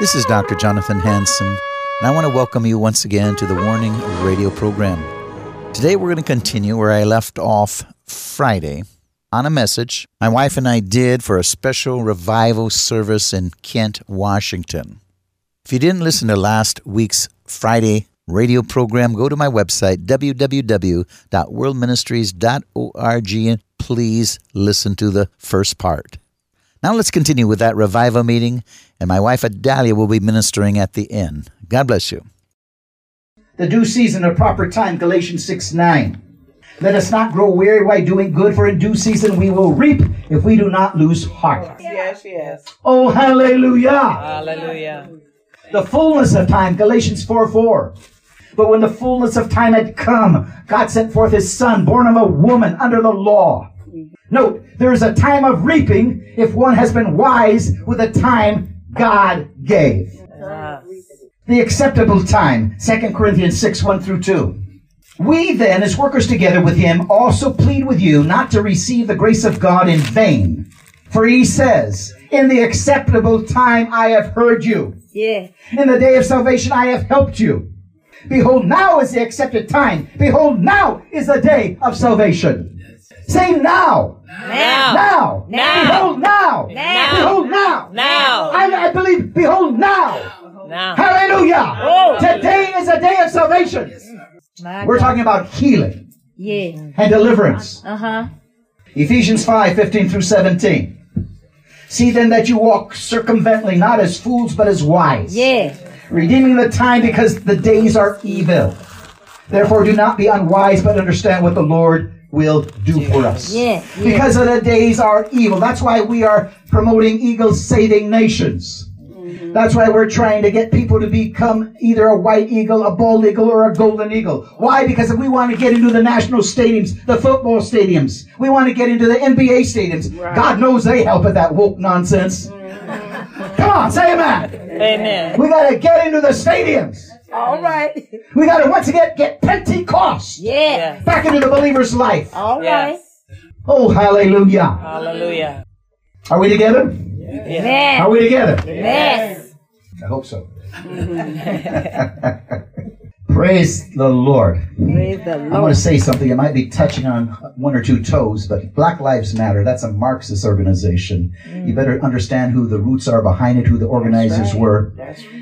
This is Dr. Jonathan Hanson, and I want to welcome you once again to the Warning Radio program. Today we're going to continue where I left off Friday on a message my wife and I did for a special revival service in Kent, Washington. If you didn't listen to last week's Friday radio program, go to my website, www.worldministries.org, and please listen to the first part. Now let's continue with that revival meeting, and my wife Adalia will be ministering at the end. God bless you. The due season of proper time, Galatians 6 9. Let us not grow weary while doing good, for in due season we will reap if we do not lose heart. Yes, yes. Oh, hallelujah. Hallelujah. The fullness of time, Galatians 4 4. But when the fullness of time had come, God sent forth his son, born of a woman under the law. Note, there is a time of reaping if one has been wise with the time God gave. The acceptable time, 2 Corinthians 6 1 through 2. We then, as workers together with him, also plead with you not to receive the grace of God in vain. For he says, In the acceptable time I have heard you. Yeah. In the day of salvation I have helped you. Behold, now is the accepted time. Behold, now is the day of salvation. Say now. Now. Now. Now. Behold, now. Now. Behold, now. Now. I, I believe, behold, now. Now. Hallelujah. Oh. Today is a day of salvation. My We're talking about healing Yeah. and deliverance. Uh huh. Ephesians 5, 15 through 17. See then that you walk circumvently, not as fools, but as wise. Yeah. redeeming the time because the days are evil. Therefore, do not be unwise, but understand what the Lord will do for us. Yeah, yeah. Because of the days are evil. That's why we are promoting Eagles Saving Nations. Mm-hmm. That's why we're trying to get people to become either a white eagle, a bald eagle, or a golden eagle. Why? Because if we want to get into the national stadiums, the football stadiums. We want to get into the NBA stadiums. God knows they help at that woke nonsense. Mm-hmm. Come on, say amen. Amen. We got to get into the stadiums. All right. We got to once again get Pentecost Yeah. Yes. back into the believer's life. All right. Yes. Oh, hallelujah. Hallelujah. Are we together? Yes. Man. Are we together? Yes. I hope so. Praise the Lord. Praise the I want to say something. It might be touching on one or two toes, but Black Lives Matter, that's a Marxist organization. You better understand who the roots are behind it, who the organizers were.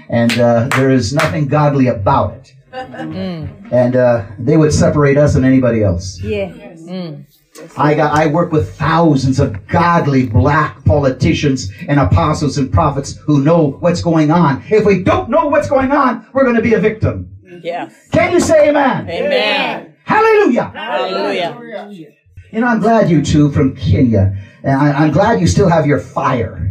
And uh, there is nothing godly about it. And uh, they would separate us and anybody else. Yeah. I got I work with thousands of godly black politicians and apostles and prophets who know what's going on. If we don't know what's going on, we're going to be a victim. Yes. Can you say amen? Amen. Hallelujah. Hallelujah. You know, I'm glad you two from Kenya, and I, I'm glad you still have your fire.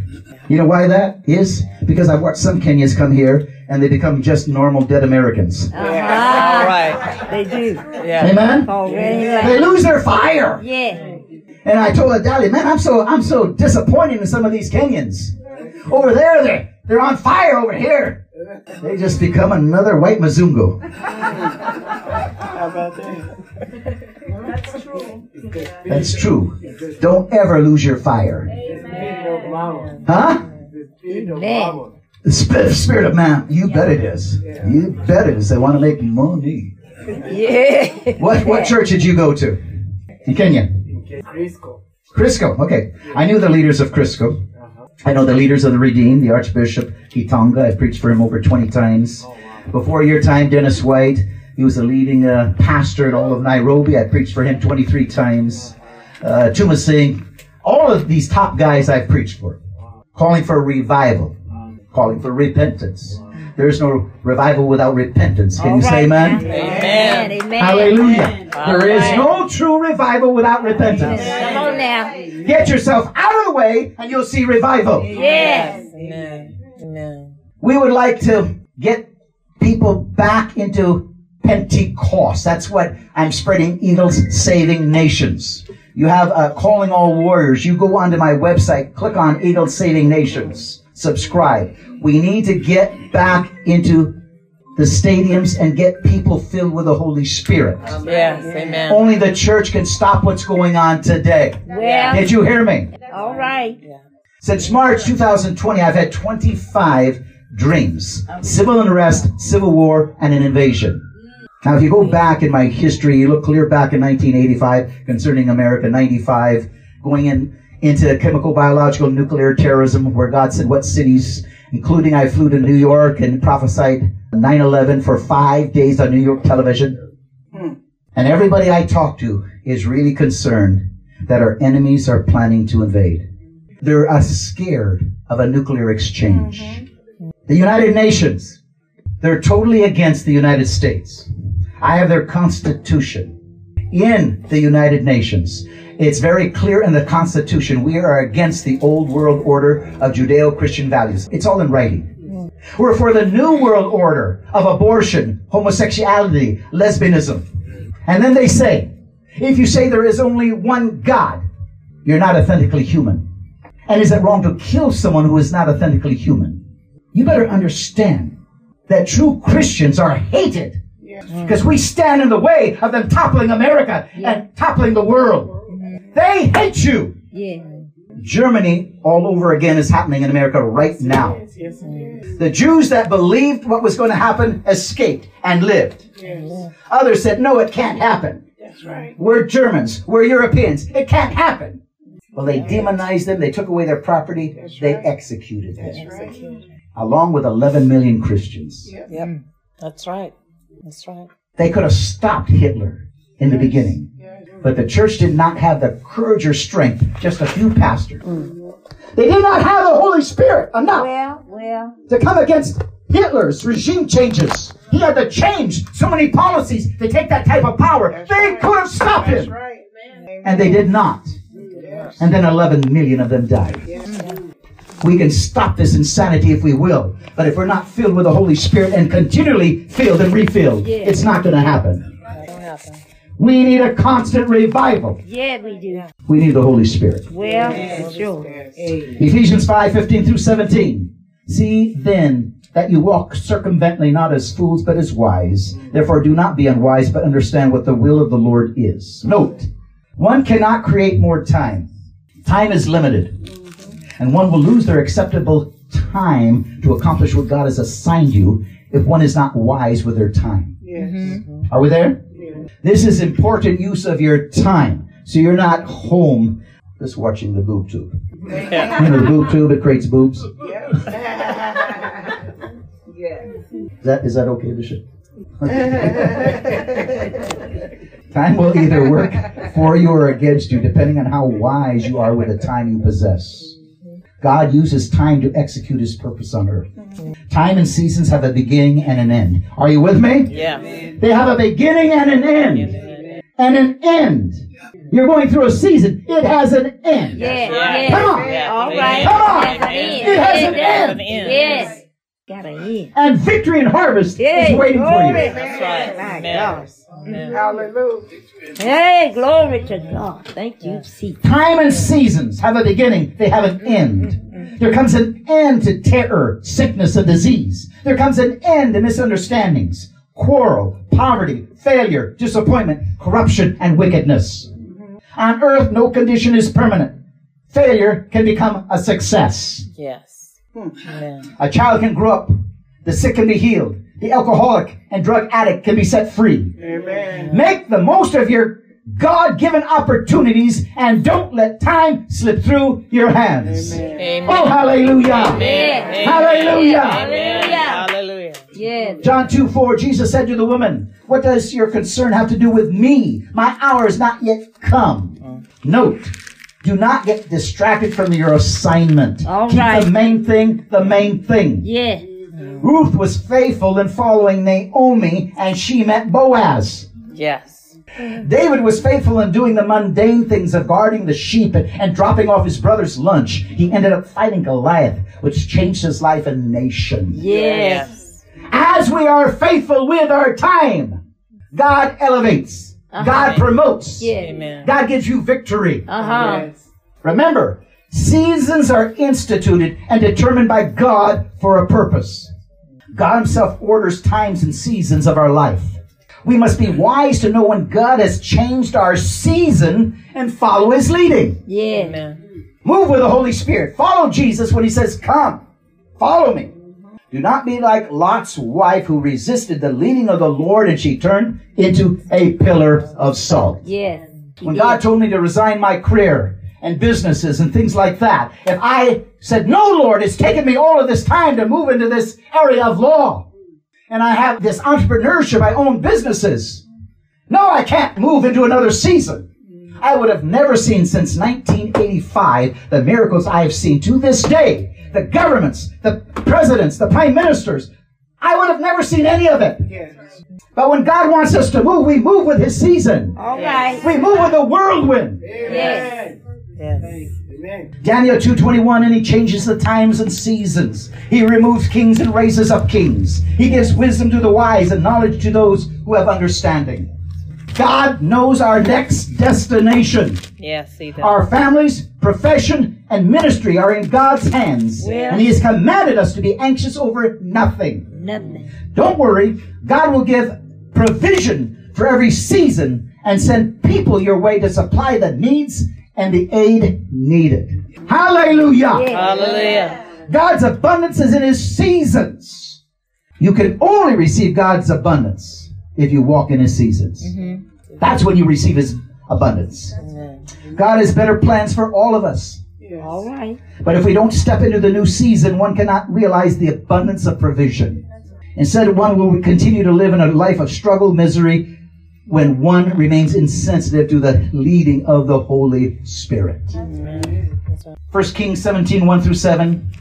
You know why that is? Because I've watched some Kenyans come here and they become just normal dead Americans. All Uh-huh. right. They do. Yeah. Amen? Already They lose their fire. Yeah. And I told Adalia, man, I'm so I'm so disappointed in some of these Kenyans. Over there, they they're on fire over here. They just become another white Mazungu. How about that? That's true. That's true. Don't ever lose your fire. Amen. Huh? Man. The spirit of man. You bet it is. You bet it is. They want to make money. Yeah. What what church did you go to? In Kenya? Crisco. Crisco. Okay. I knew the leaders of Crisco. I know the leaders of the Redeemed, the Archbishop Kitonga. I preached for him over 20 times. Before your time, Dennis White. He was a leading uh, pastor in all of Nairobi. I preached for him 23 times. Uh, Tuma Singh. All of these top guys I've preached for. Calling for revival. Calling for repentance. There's no revival without repentance. Can you say amen? Amen. Amen. Hallelujah. There is no true revival without repentance. Come on now. Get yourself out of the way and you'll see revival. Yes. Amen. Amen. We would like to get people back into Pentecost. That's what I'm spreading Eagles Saving Nations. You have uh, Calling All Warriors. You go onto my website, click on Eagles Saving Nations, subscribe. We need to get back into the stadiums and get people filled with the Holy Spirit. Yes. Amen. Only the church can stop what's going on today. Well, Did you hear me? all right. Since March 2020, I've had 25 dreams civil unrest, civil war, and an invasion. Now, if you go back in my history, you look clear back in 1985 concerning America 95, going in into chemical, biological, nuclear terrorism, where God said what cities, including I flew to New York and prophesied 9-11 for five days on New York television. And everybody I talk to is really concerned that our enemies are planning to invade. They're uh, scared of a nuclear exchange. The United Nations, they're totally against the United States. I have their constitution in the United Nations. It's very clear in the Constitution we are against the old world order of Judeo Christian values. It's all in writing. We're for the new world order of abortion, homosexuality, lesbianism. And then they say, if you say there is only one God, you're not authentically human. And is it wrong to kill someone who is not authentically human? You better understand that true Christians are hated because we stand in the way of them toppling America and toppling the world. They hate you. Yeah. Germany all over again is happening in America right now. The Jews that believed what was going to happen escaped and lived. Others said, no, it can't happen. We're Germans. We're Europeans. It can't happen. Well, they demonized them. They took away their property. They executed them. Along with 11 million Christians. Yep. That's right. That's right. They could have stopped Hitler in the beginning. But the church did not have the courage or strength, just a few pastors. They did not have the Holy Spirit enough Well, well. to come against Hitler's regime changes. He had to change so many policies to take that type of power. They could have stopped him. And they did not. And then 11 million of them died. We can stop this insanity if we will. But if we're not filled with the Holy Spirit and continually filled and refilled, it's not going to happen. Happen. We need a constant revival. Yeah, we do. We need the Holy Spirit. Well, for sure. Ephesians 5 15 through 17. See then that you walk circumvently, not as fools, but as wise. Therefore, do not be unwise, but understand what the will of the Lord is. Note, one cannot create more time. Time is limited. And one will lose their acceptable time to accomplish what God has assigned you if one is not wise with their time. Mm-hmm. Are we there? This is important use of your time. So you're not home just watching the boob tube. You know, the boob tube, it creates boobs. Is that, is that okay, Bishop? time will either work for you or against you, depending on how wise you are with the time you possess. God uses time to execute his purpose on earth. Mm-hmm. Time and seasons have a beginning and an end. Are you with me? Yeah. They have a beginning and an end. And an end. You're going through a season. It has an end. Yeah, right. yeah. Come on. Yeah. All right. Come on. Has. It has an end. An end. Yes. Got an end. And victory and harvest Yeah, is waiting for glory. you. That's right. My Amen. God. Amen. Hey, glory to God. Thank you, see. Time and seasons have a beginning, they have an end. Mm, mm, mm. There comes an end to terror, sickness, and disease. There comes an end to misunderstandings, quarrel, poverty, failure, disappointment, corruption, and wickedness. Mm-hmm. On earth, no condition is permanent. Failure can become a success. Yes. Amen. A child can grow up. The sick can be healed. The alcoholic and drug addict can be set free. Make the most of your God given opportunities and don't let time slip through your hands. Amen. Oh, hallelujah. Amen. Hallelujah. Hallelujah. Hallelujah. Yeah. John 2 4, Jesus said to the woman, What does your concern have to do with me? My hour is not yet come. Note, do not get distracted from your assignment. All Keep right. the main thing the main thing. Yeah. Ruth was faithful in following Naomi, and she met Boaz. Yes. David was faithful in doing the mundane things of guarding the sheep and, and dropping off his brother's lunch. He ended up fighting Goliath, which changed his life and nation. Yes. As we are faithful with our time, God elevates, God promotes, Yeah. Amen. God gives you victory. Uh huh. Remember, seasons are instituted and determined by God for a purpose. God Himself orders times and seasons of our life. We must be wise to know when God has changed our season and follow His leading. Yeah. Amen. Move with the Holy Spirit. Follow Jesus when He says, Come, follow me. Do not be like Lot's wife who resisted the leading of the Lord and she turned into a pillar of salt. Yes. When God told me to resign my career and businesses and things like that, if I said, no, Lord, it's taken me all of this time to move into this area of law, and I have this entrepreneurship, I own businesses. No, I can't move into another season. I would have never seen since 1985 the miracles I have seen to this day. The governments, the presidents, the prime ministers. I would have never seen any of it. But when God wants us to move, we move with His season. All right. We move with the whirlwind. Yes. Yes. Daniel 2:21 and he changes the times and seasons. He removes kings and raises up kings. He gives wisdom to the wise and knowledge to those who have understanding. God knows our next destination. Yes, he does. Our families, profession, and ministry are in God's hands. Yeah. And He has commanded us to be anxious over nothing. Nothing. Don't worry. God will give provision for every season and send people your way to supply the needs and the aid needed. Hallelujah. Yeah. Hallelujah. God's abundance is in His seasons. You can only receive God's abundance if you walk in His seasons. Mm-hmm. That's when you receive His abundance. Amen. God has better plans for all of us. All right. But if we don't step into the new season, one cannot realize the abundance of provision. Instead, one will continue to live in a life of struggle, misery, when one remains insensitive to the leading of the Holy Spirit. 1 Kings 17, 1 through 7.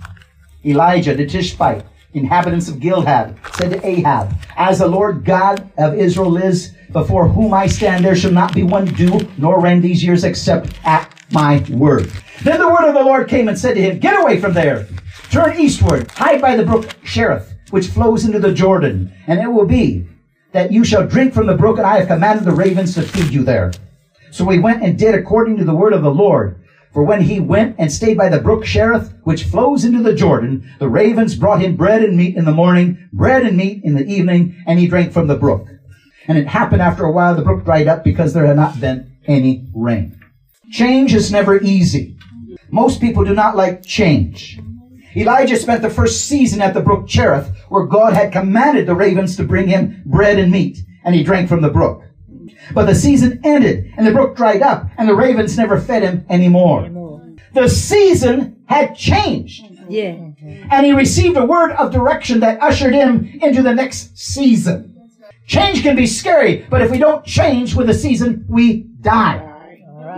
Elijah the Tishbite, inhabitants of Gilead, said to Ahab, As the Lord God of Israel is, before whom I stand, there shall not be one dew nor rain these years except at my word. Then the word of the Lord came and said to him, Get away from there, turn eastward, hide by the brook Cherith, which flows into the Jordan, and it will be that you shall drink from the brook, and I have commanded the ravens to feed you there. So he went and did according to the word of the Lord. For when he went and stayed by the brook Cherith, which flows into the Jordan, the ravens brought him bread and meat in the morning, bread and meat in the evening, and he drank from the brook. And it happened after a while the brook dried up because there had not been any rain. Change is never easy. Most people do not like change. Elijah spent the first season at the brook Cherith, where God had commanded the ravens to bring him bread and meat, and he drank from the brook. But the season ended, and the brook dried up, and the ravens never fed him anymore. The season had changed, Yeah. and he received a word of direction that ushered him into the next season. Change can be scary, but if we don't change with the season, we die.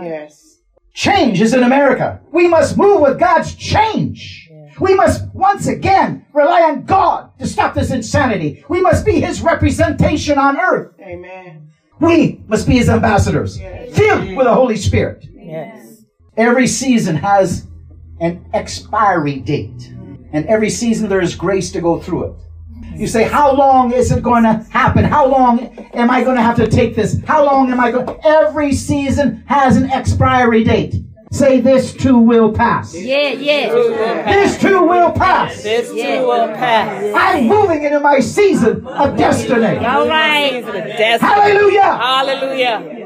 Yes. Change is in America. We must move with God's change. We must once again rely on God to stop this insanity. We must be His representation on earth. Amen. We must be His ambassadors, filled with the Holy Spirit. Yes. Every season has an expiry date, and every season there is grace to go through it. You say, How long is it going to happen? How long am I going to have to take this? How long am I going? Every season has an expiry date. Say, This too will pass. Yeah, yeah. This too will pass. This too will pass. I'm moving into my season of destiny. All right. Hallelujah. Hallelujah.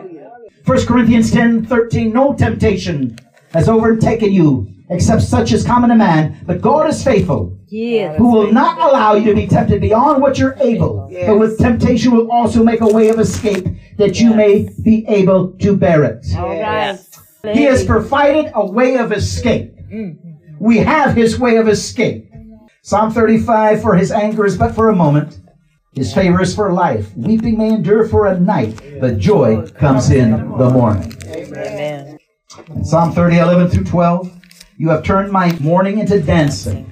1 Corinthians 10 13, no temptation has overtaken you except such as common to man, but God is faithful, Yeah. who will not allow you to be tempted beyond what you're able, yes. but with temptation will also make a way of escape that you may be able to bear it. All right. He has provided a way of escape. Mm-hmm. We have his way of escape. Psalm 35, for his anger is but for a moment. His favor is for life. Weeping may endure for a night, but joy comes in the morning. Amen. Psalm 30, 11 through 12. You have turned my mourning into dancing.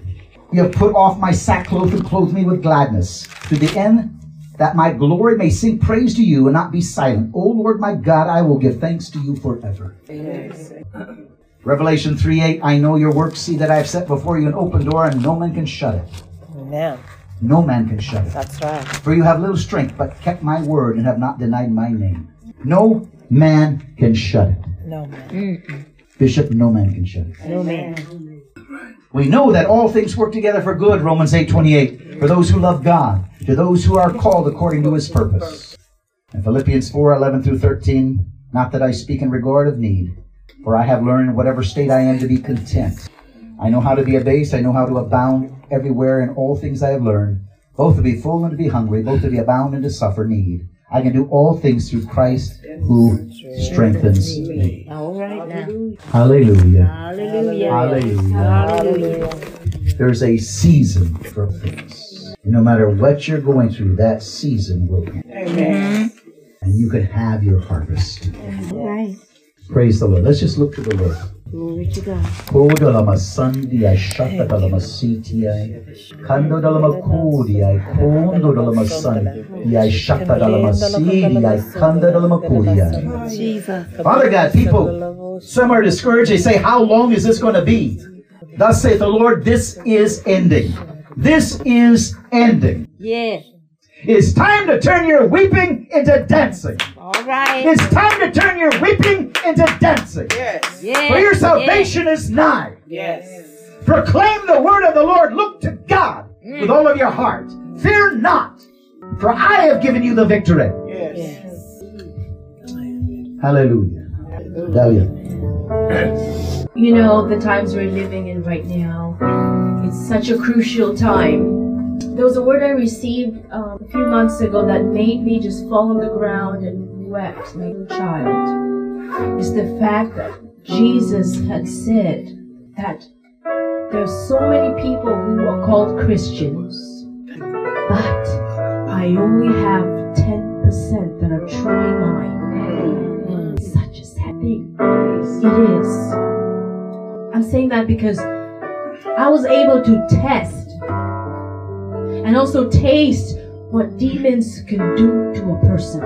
You have put off my sackcloth and clothed me with gladness, to the end that my glory may sing praise to you and not be silent. O Lord my God, I will give thanks to you forever. Revelation 3, 8. I know your works. See that I have set before you an open door, and no man can shut it. Amen. No man can shut it. That's right. For you have little strength, but kept my word and have not denied my name. No man can shut it. No man. Bishop, no man can shut it. No man. We know that all things work together for good, Romans 8 28, for those who love God, to those who are called according to his purpose. And Philippians 4 11 through 13, not that I speak in regard of need, for I have learned whatever state I am to be content. I know how to be abased. I know how to abound everywhere in all things I have learned, both to be full and to be hungry, both to be abound and to suffer need. I can do all things through Christ who strengthens me. All right now. Hallelujah. Hallelujah. Hallelujah. Hallelujah. There's a season for things. No matter what you're going through, that season will end. Amen. And you can have your harvest. All right. Praise the Lord. Let's just look to the Lord. Glory to God. Kodo lama sandi ay shata dalama siti ay kando dalama kudi ay kondo dalama sandi ay shata dalama sidi ay kanda dalama kudi ay. Jesus. Father God, people, some are discouraged. They say, How long is this going to be? Thus saith the Lord, This is ending. This is ending. Yes. It's time to turn your weeping into dancing. All right. It's time to turn your weeping into dancing. Yes. Yes. For your salvation is nigh. Yes. Proclaim the word of the Lord. Look to God mm. with all of your heart. Fear not, for I have given you the victory. Yes. Hallelujah. Hallelujah. You know, the times we're living in right now, it's such a crucial time. There was a word I received um, a few months ago that made me just fall on the ground and wept like a child. It's the fact that Jesus had said that there's so many people who are called Christians, but I only have 10% that are truly mine. Such a sad thing. It is. I'm saying that because I was able to test and also taste what demons can do to a person.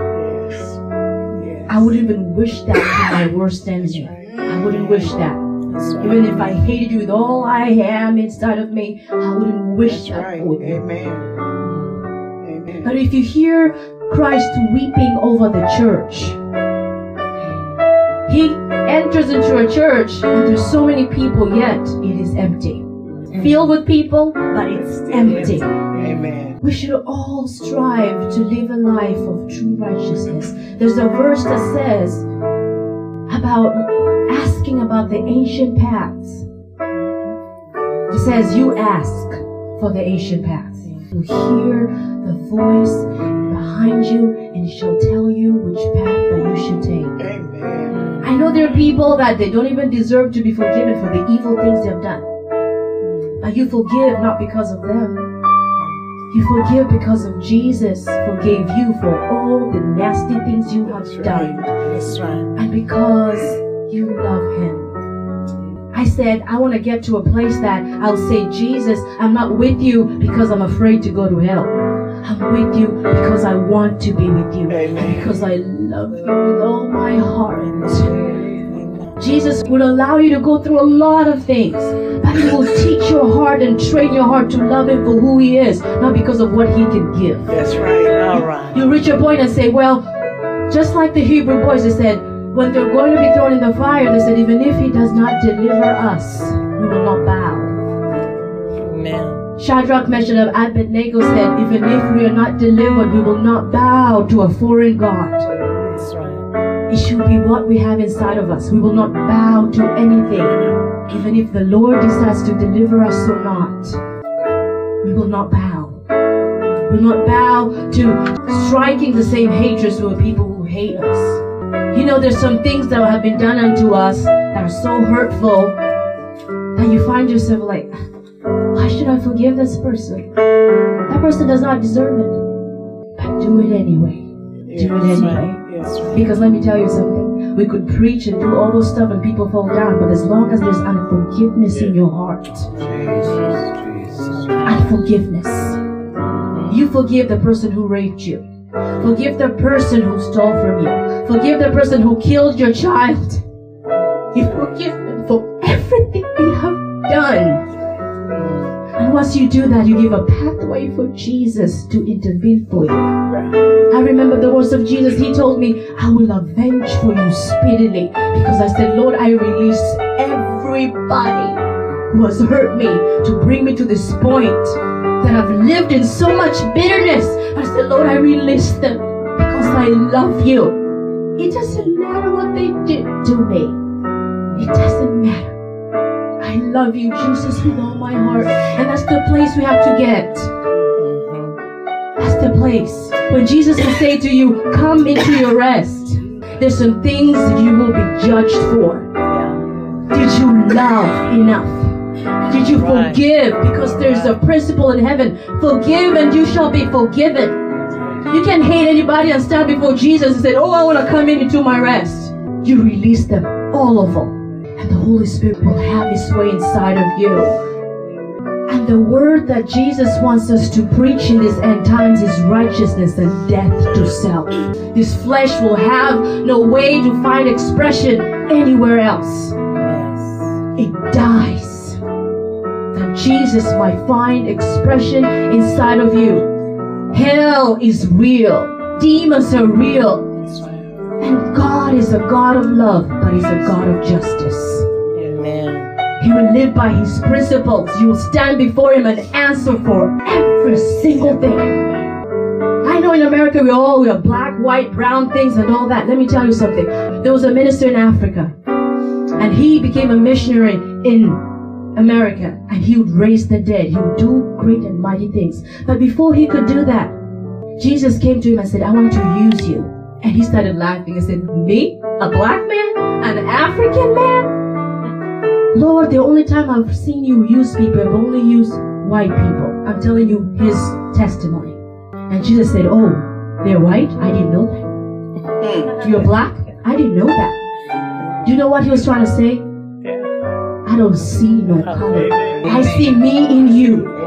I wouldn't even wish that to my worst enemy. I wouldn't wish that. Even if I hated you with all I am inside of me, I wouldn't wish That's that right. for you. Amen. Amen. But if you hear Christ weeping over the church, he enters into a church and there's so many people, yet it is empty. Filled with people, but it's empty. Amen. We should all strive to live a life of true righteousness. There's a verse that says about asking about the ancient paths. It says, You ask for the ancient paths. You hear the voice behind you, and it shall tell you which path that you should take. Amen. I know there are people that they don't even deserve to be forgiven for the evil things they've done. But you forgive not because of them. You forgive because of Jesus forgave you for all the nasty things you have done. That's right. And because you love him. I said, I want to get to a place that I'll say, Jesus, I'm not with you because I'm afraid to go to hell. I'm with you because I want to be with you. Amen. Because I love you with all my heart. Jesus will allow you to go through a lot of things, but He will teach your heart and train your heart to love Him for who He is, not because of what He can give. That's right. All right. You reach a point and say, Well, just like the Hebrew boys, they said, when they're going to be thrown in the fire, they said, Even if He does not deliver us, we will not bow. Amen. Shadrach, Meshach, and Abednego said, Even if we are not delivered, we will not bow to a foreign God. It should be what we have inside of us. We will not bow to anything. Even if the Lord decides to deliver us or not, we will not bow. We will not bow to striking the same hatreds with people who hate us. You know, there's some things that have been done unto us that are so hurtful that you find yourself like, why should I forgive this person? That person does not deserve it. But do it anyway. Do it anyway. Right. Because let me tell you something. We could preach and do all those stuff and people fall down, but as long as there's unforgiveness in your heart, unforgiveness, you forgive the person who raped you. Forgive the person who stole from you. Forgive the person who killed your child. You forgive them for everything they have done. And once you do that, you give a pathway for Jesus to intervene for you. I remember the words of Jesus. He told me, I will avenge for you speedily. Because I said, Lord, I release everybody who has hurt me to bring me to this point that I've lived in so much bitterness. I said, Lord, I release them because I love you. It doesn't matter what they did to me. It doesn't matter. I love you, Jesus, with all my heart. And that's the place we have to get. That's the place. When Jesus will say to you, Come into your rest, there's some things that you will be judged for. Did you love enough? Did you forgive? Because there's a principle in heaven forgive and you shall be forgiven. You can't hate anybody and stand before Jesus and say, Oh, I want to come in into my rest. You release them, all of them. And the Holy Spirit will have His way inside of you. And the word that Jesus wants us to preach in these end times is righteousness and death to self. This flesh will have no way to find expression anywhere else. It dies. That Jesus might find expression inside of you. Hell is real. Demons are real. A God of love, but He's a God of justice. Amen. He will live by his principles. You will stand before him and answer for every single thing. I know in America we all we are black, white, brown things and all that. Let me tell you something. There was a minister in Africa, and he became a missionary in America, and he would raise the dead. He would do great and mighty things. But before he could do that, Jesus came to him and said, I want to use you. And he started laughing and said, Me? A black man? An African man? Lord, the only time I've seen you use people, I've only used white people. I'm telling you his testimony. And Jesus said, Oh, they're white? I didn't know that. Hmm. You're black? I didn't know that. Do you know what he was trying to say? I don't see no color. I see me in you.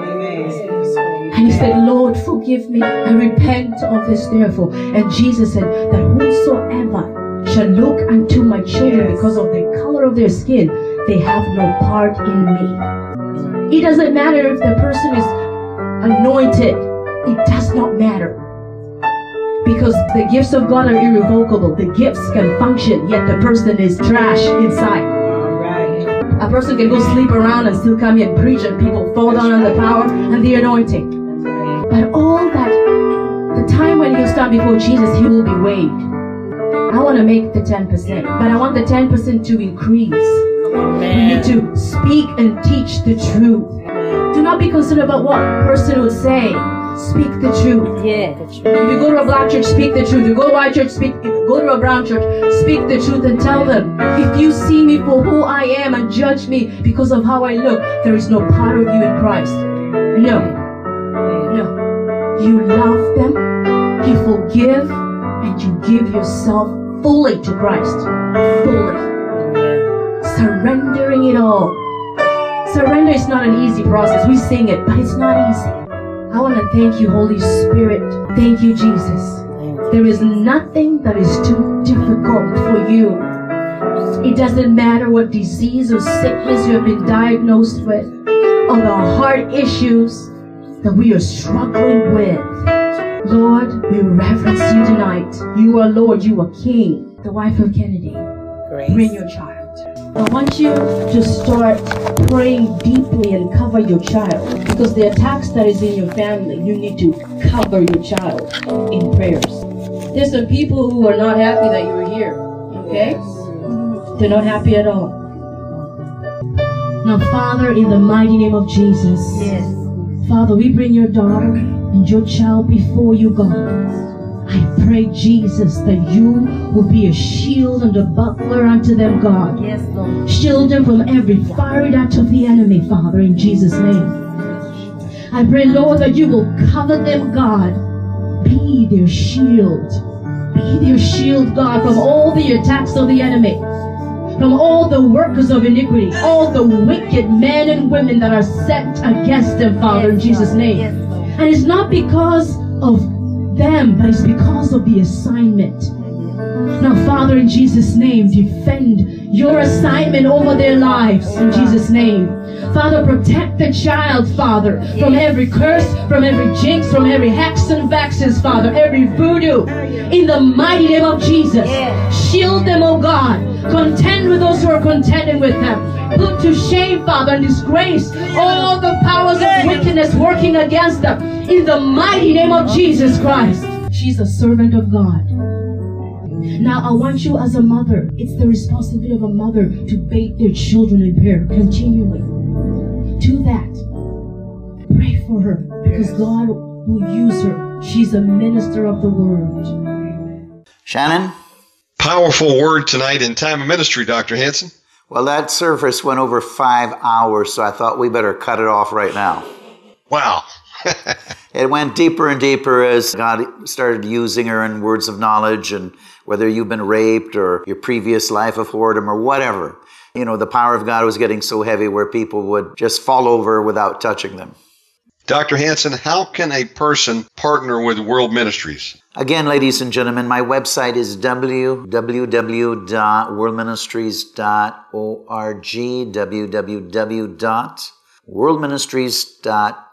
And he said, Lord, forgive me. I repent of this therefore. And Jesus said that whosoever shall look unto my children because of the color of their skin, they have no part in me. It doesn't matter if the person is anointed. It does not matter. Because the gifts of God are irrevocable. The gifts can function, yet the person is trash inside. A person can go sleep around and still come here and preach, and people fall down on the power and the anointing. But all that, the time when you stand before Jesus, he will be weighed. I want to make the 10%, but I want the 10% to increase. We need to speak and teach the truth. Do not be concerned about what person will say. Speak the truth. Yeah. If you go to a black church, speak the truth. If you go to a white church, speak. If you go to a brown church, speak the truth and tell them. If you see me for who I am and judge me because of how I look, there is no part of you in Christ. No. No. You love them, you forgive, and you give yourself fully to Christ. Fully. Surrendering it all. Surrender is not an easy process. We sing it, but it's not easy. I want to thank you, Holy Spirit. Thank you, Jesus. There is nothing that is too difficult for you. It doesn't matter what disease or sickness you have been diagnosed with, or the heart issues that we are struggling with. Lord, we reverence you tonight. You are Lord, you are King. The wife of Kennedy, bring your child. I want you to start praying deeply and cover your child because the attacks that is in your family, you need to cover your child in prayers. There's some people who are not happy that you're here, okay? They're not happy at all. Now, Father, in the mighty name of Jesus, Father, we bring your daughter and your child before you, God. I pray, Jesus, that you will be a shield and a buckler unto them, God. Yes, Lord. Shield them from every fiery dart of the enemy, Father, in Jesus' name. I pray, Lord, that you will cover them, God. Be their shield. Be their shield, God, from all the attacks of the enemy, from all the workers of iniquity, all the wicked men and women that are set against them, Father, in Jesus' name. And it's not because of them, but it's because of the assignment. Now, Father, in Jesus' name, defend your assignment over their lives in Jesus' name. Father, protect the child, Father, from every curse, from every jinx, from every hex and vexes, Father, every voodoo. In the mighty name of Jesus, shield them, oh God. Contend with those who are contending with them. Put to shame, Father, and disgrace all the powers of wickedness working against them. In the mighty name of Jesus Christ. She's a servant of God. Now, I want you as a mother, it's the responsibility of a mother to bathe their children in prayer continually. Do that. Pray for her because God will use her. She's a minister of the word. Shannon? Powerful word tonight in time of ministry, Dr. Hanson. Well, that service went over five hours, so I thought we better cut it off right now. Wow. It went deeper and deeper as God started using her in words of knowledge and whether you've been raped or your previous life of whoredom or whatever. You know, the power of God was getting so heavy where people would just fall over without touching them. Dr. Hanson, how can a person partner with World Ministries? Again, ladies and gentlemen, my website is www.worldministries.org, www.worldministries.org.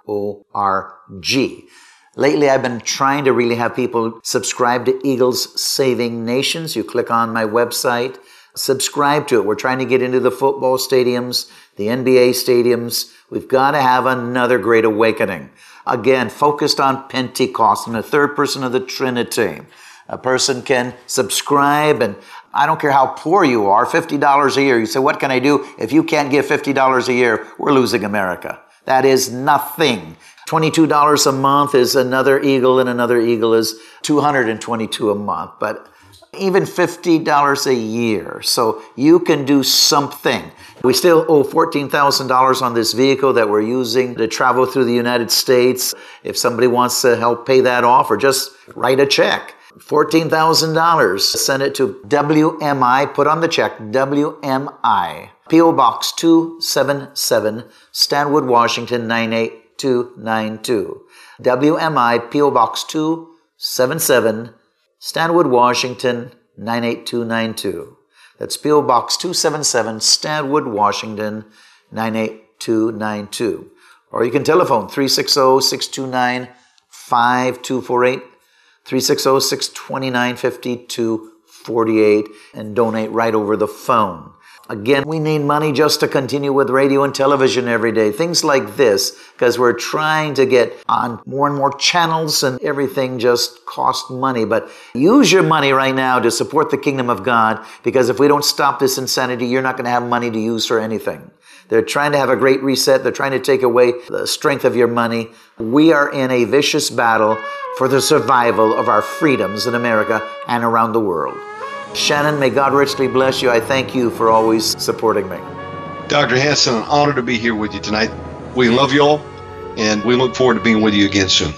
Lately, I've been trying to really have people subscribe to Eagles Saving Nations. You click on my website, subscribe to it. We're trying to get into the football stadiums, the NBA stadiums. We've got to have another great awakening. Again, focused on Pentecost and the third person of the Trinity. A person can subscribe, and I don't care how poor you are, $50 a year. You say, What can I do? If you can't give $50 a year, we're losing America. That is nothing. $22 a month is another eagle, and another eagle is 222 a month. But even $50 a year. So you can do something. We still owe $14,000 on this vehicle that we're using to travel through the United States. If somebody wants to help pay that off or just write a check, $14,000. Send it to WMI, put on the check, WMI, P.O. Box 277, Stanwood, Washington 98292. WMI, P.O. Box 277, Stanwood, Washington 98292. That's P.O. Box 277, Stanwood, Washington 98292. Or you can telephone 360 629 5248, 360 629 5248, and donate right over the phone. Again, we need money just to continue with radio and television every day. Things like this, because we're trying to get on more and more channels and everything just costs money. But use your money right now to support the kingdom of God, because if we don't stop this insanity, you're not going to have money to use for anything. They're trying to have a great reset. They're trying to take away the strength of your money. We are in a vicious battle for the survival of our freedoms in America and around the world. Shannon, may God richly bless you. I thank you for always supporting me. Dr. Hanson, an honor to be here with you tonight. We love you all, and we look forward to being with you again soon.